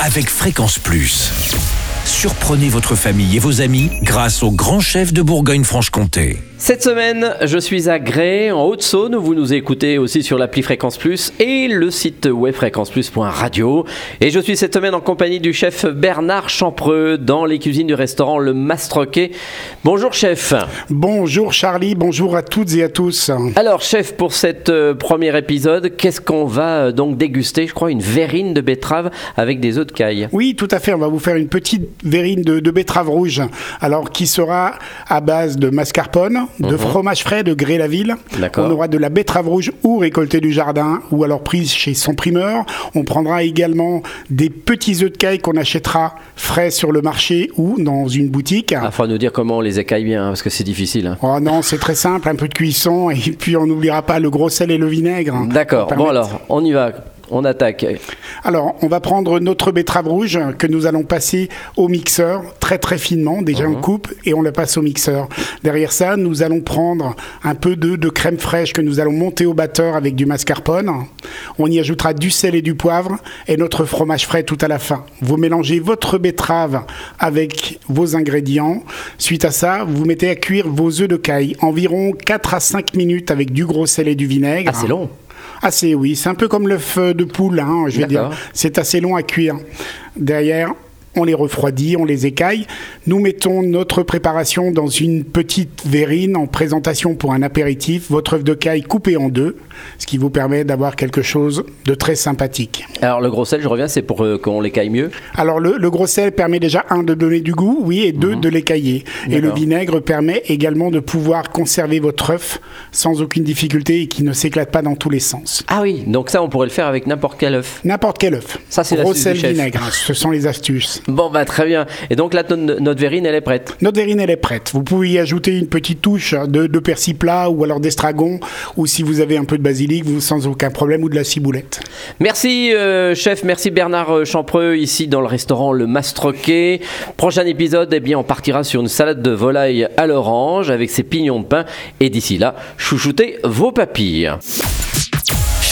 avec Fréquence Plus. Surprenez votre famille et vos amis grâce au grand chef de Bourgogne-Franche-Comté. Cette semaine, je suis à Grès, en Haute-Saône. Vous nous écoutez aussi sur l'appli Fréquence Plus et le site web fréquenceplus.radio. Et je suis cette semaine en compagnie du chef Bernard Champreux dans les cuisines du restaurant Le Mastroquet. Bonjour chef. Bonjour Charlie, bonjour à toutes et à tous. Alors chef, pour cet euh, premier épisode, qu'est-ce qu'on va euh, donc déguster? Je crois une verrine de betterave avec des œufs de caille. Oui, tout à fait. On va vous faire une petite verrine de, de betterave rouge, alors qui sera à base de mascarpone, de fromage frais de Gré-la-Ville. On aura de la betterave rouge ou récoltée du jardin, ou alors prise chez son primeur. On prendra également des petits œufs de caille qu'on achètera frais sur le marché ou dans une boutique. Il faut nous dire comment on les écaille bien, hein, parce que c'est difficile. hein. Oh non, c'est très simple, un peu de cuisson et puis on n'oubliera pas le gros sel et le vinaigre. D'accord. Bon alors, on y va. On attaque. Alors, on va prendre notre betterave rouge que nous allons passer au mixeur très très finement. Déjà, on coupe et on la passe au mixeur. Derrière ça, nous allons prendre un peu de, de crème fraîche que nous allons monter au batteur avec du mascarpone. On y ajoutera du sel et du poivre et notre fromage frais tout à la fin. Vous mélangez votre betterave avec vos ingrédients. Suite à ça, vous mettez à cuire vos œufs de caille environ 4 à 5 minutes avec du gros sel et du vinaigre. Ah, c'est long. Assez, oui. C'est un peu comme l'œuf de poule, hein, je vais dire. C'est assez long à cuire. Derrière, on les refroidit, on les écaille. Nous mettons notre préparation dans une petite verrine en présentation pour un apéritif. Votre œuf de caille coupé en deux, ce qui vous permet d'avoir quelque chose de très sympathique. Alors le gros sel, je reviens, c'est pour euh, qu'on les caille mieux. Alors le, le gros sel permet déjà un de donner du goût, oui, et deux de l'écailler. Et le vinaigre permet également de pouvoir conserver votre œuf sans aucune difficulté et qui ne s'éclate pas dans tous les sens. Ah oui, donc ça on pourrait le faire avec n'importe quel œuf. N'importe quel œuf. Ça, c'est Gros l'astuce sel, du chef. vinaigre, hein, ce sont les astuces. Bon bah très bien. Et donc là notre, verrine elle est prête. Notre verrine, elle est prête. Vous pouvez y ajouter une petite touche de, de persil plat ou alors d'estragon, ou si vous avez un peu de basilic, vous sans aucun problème, ou de la ciboulette. Merci euh, chef, merci Bernard euh, Champreux ici dans le restaurant Le Mastroquet. Prochain épisode, eh bien on partira sur une salade de volaille à l'orange avec ses pignons de pain. Et d'ici là, chouchoutez vos papilles.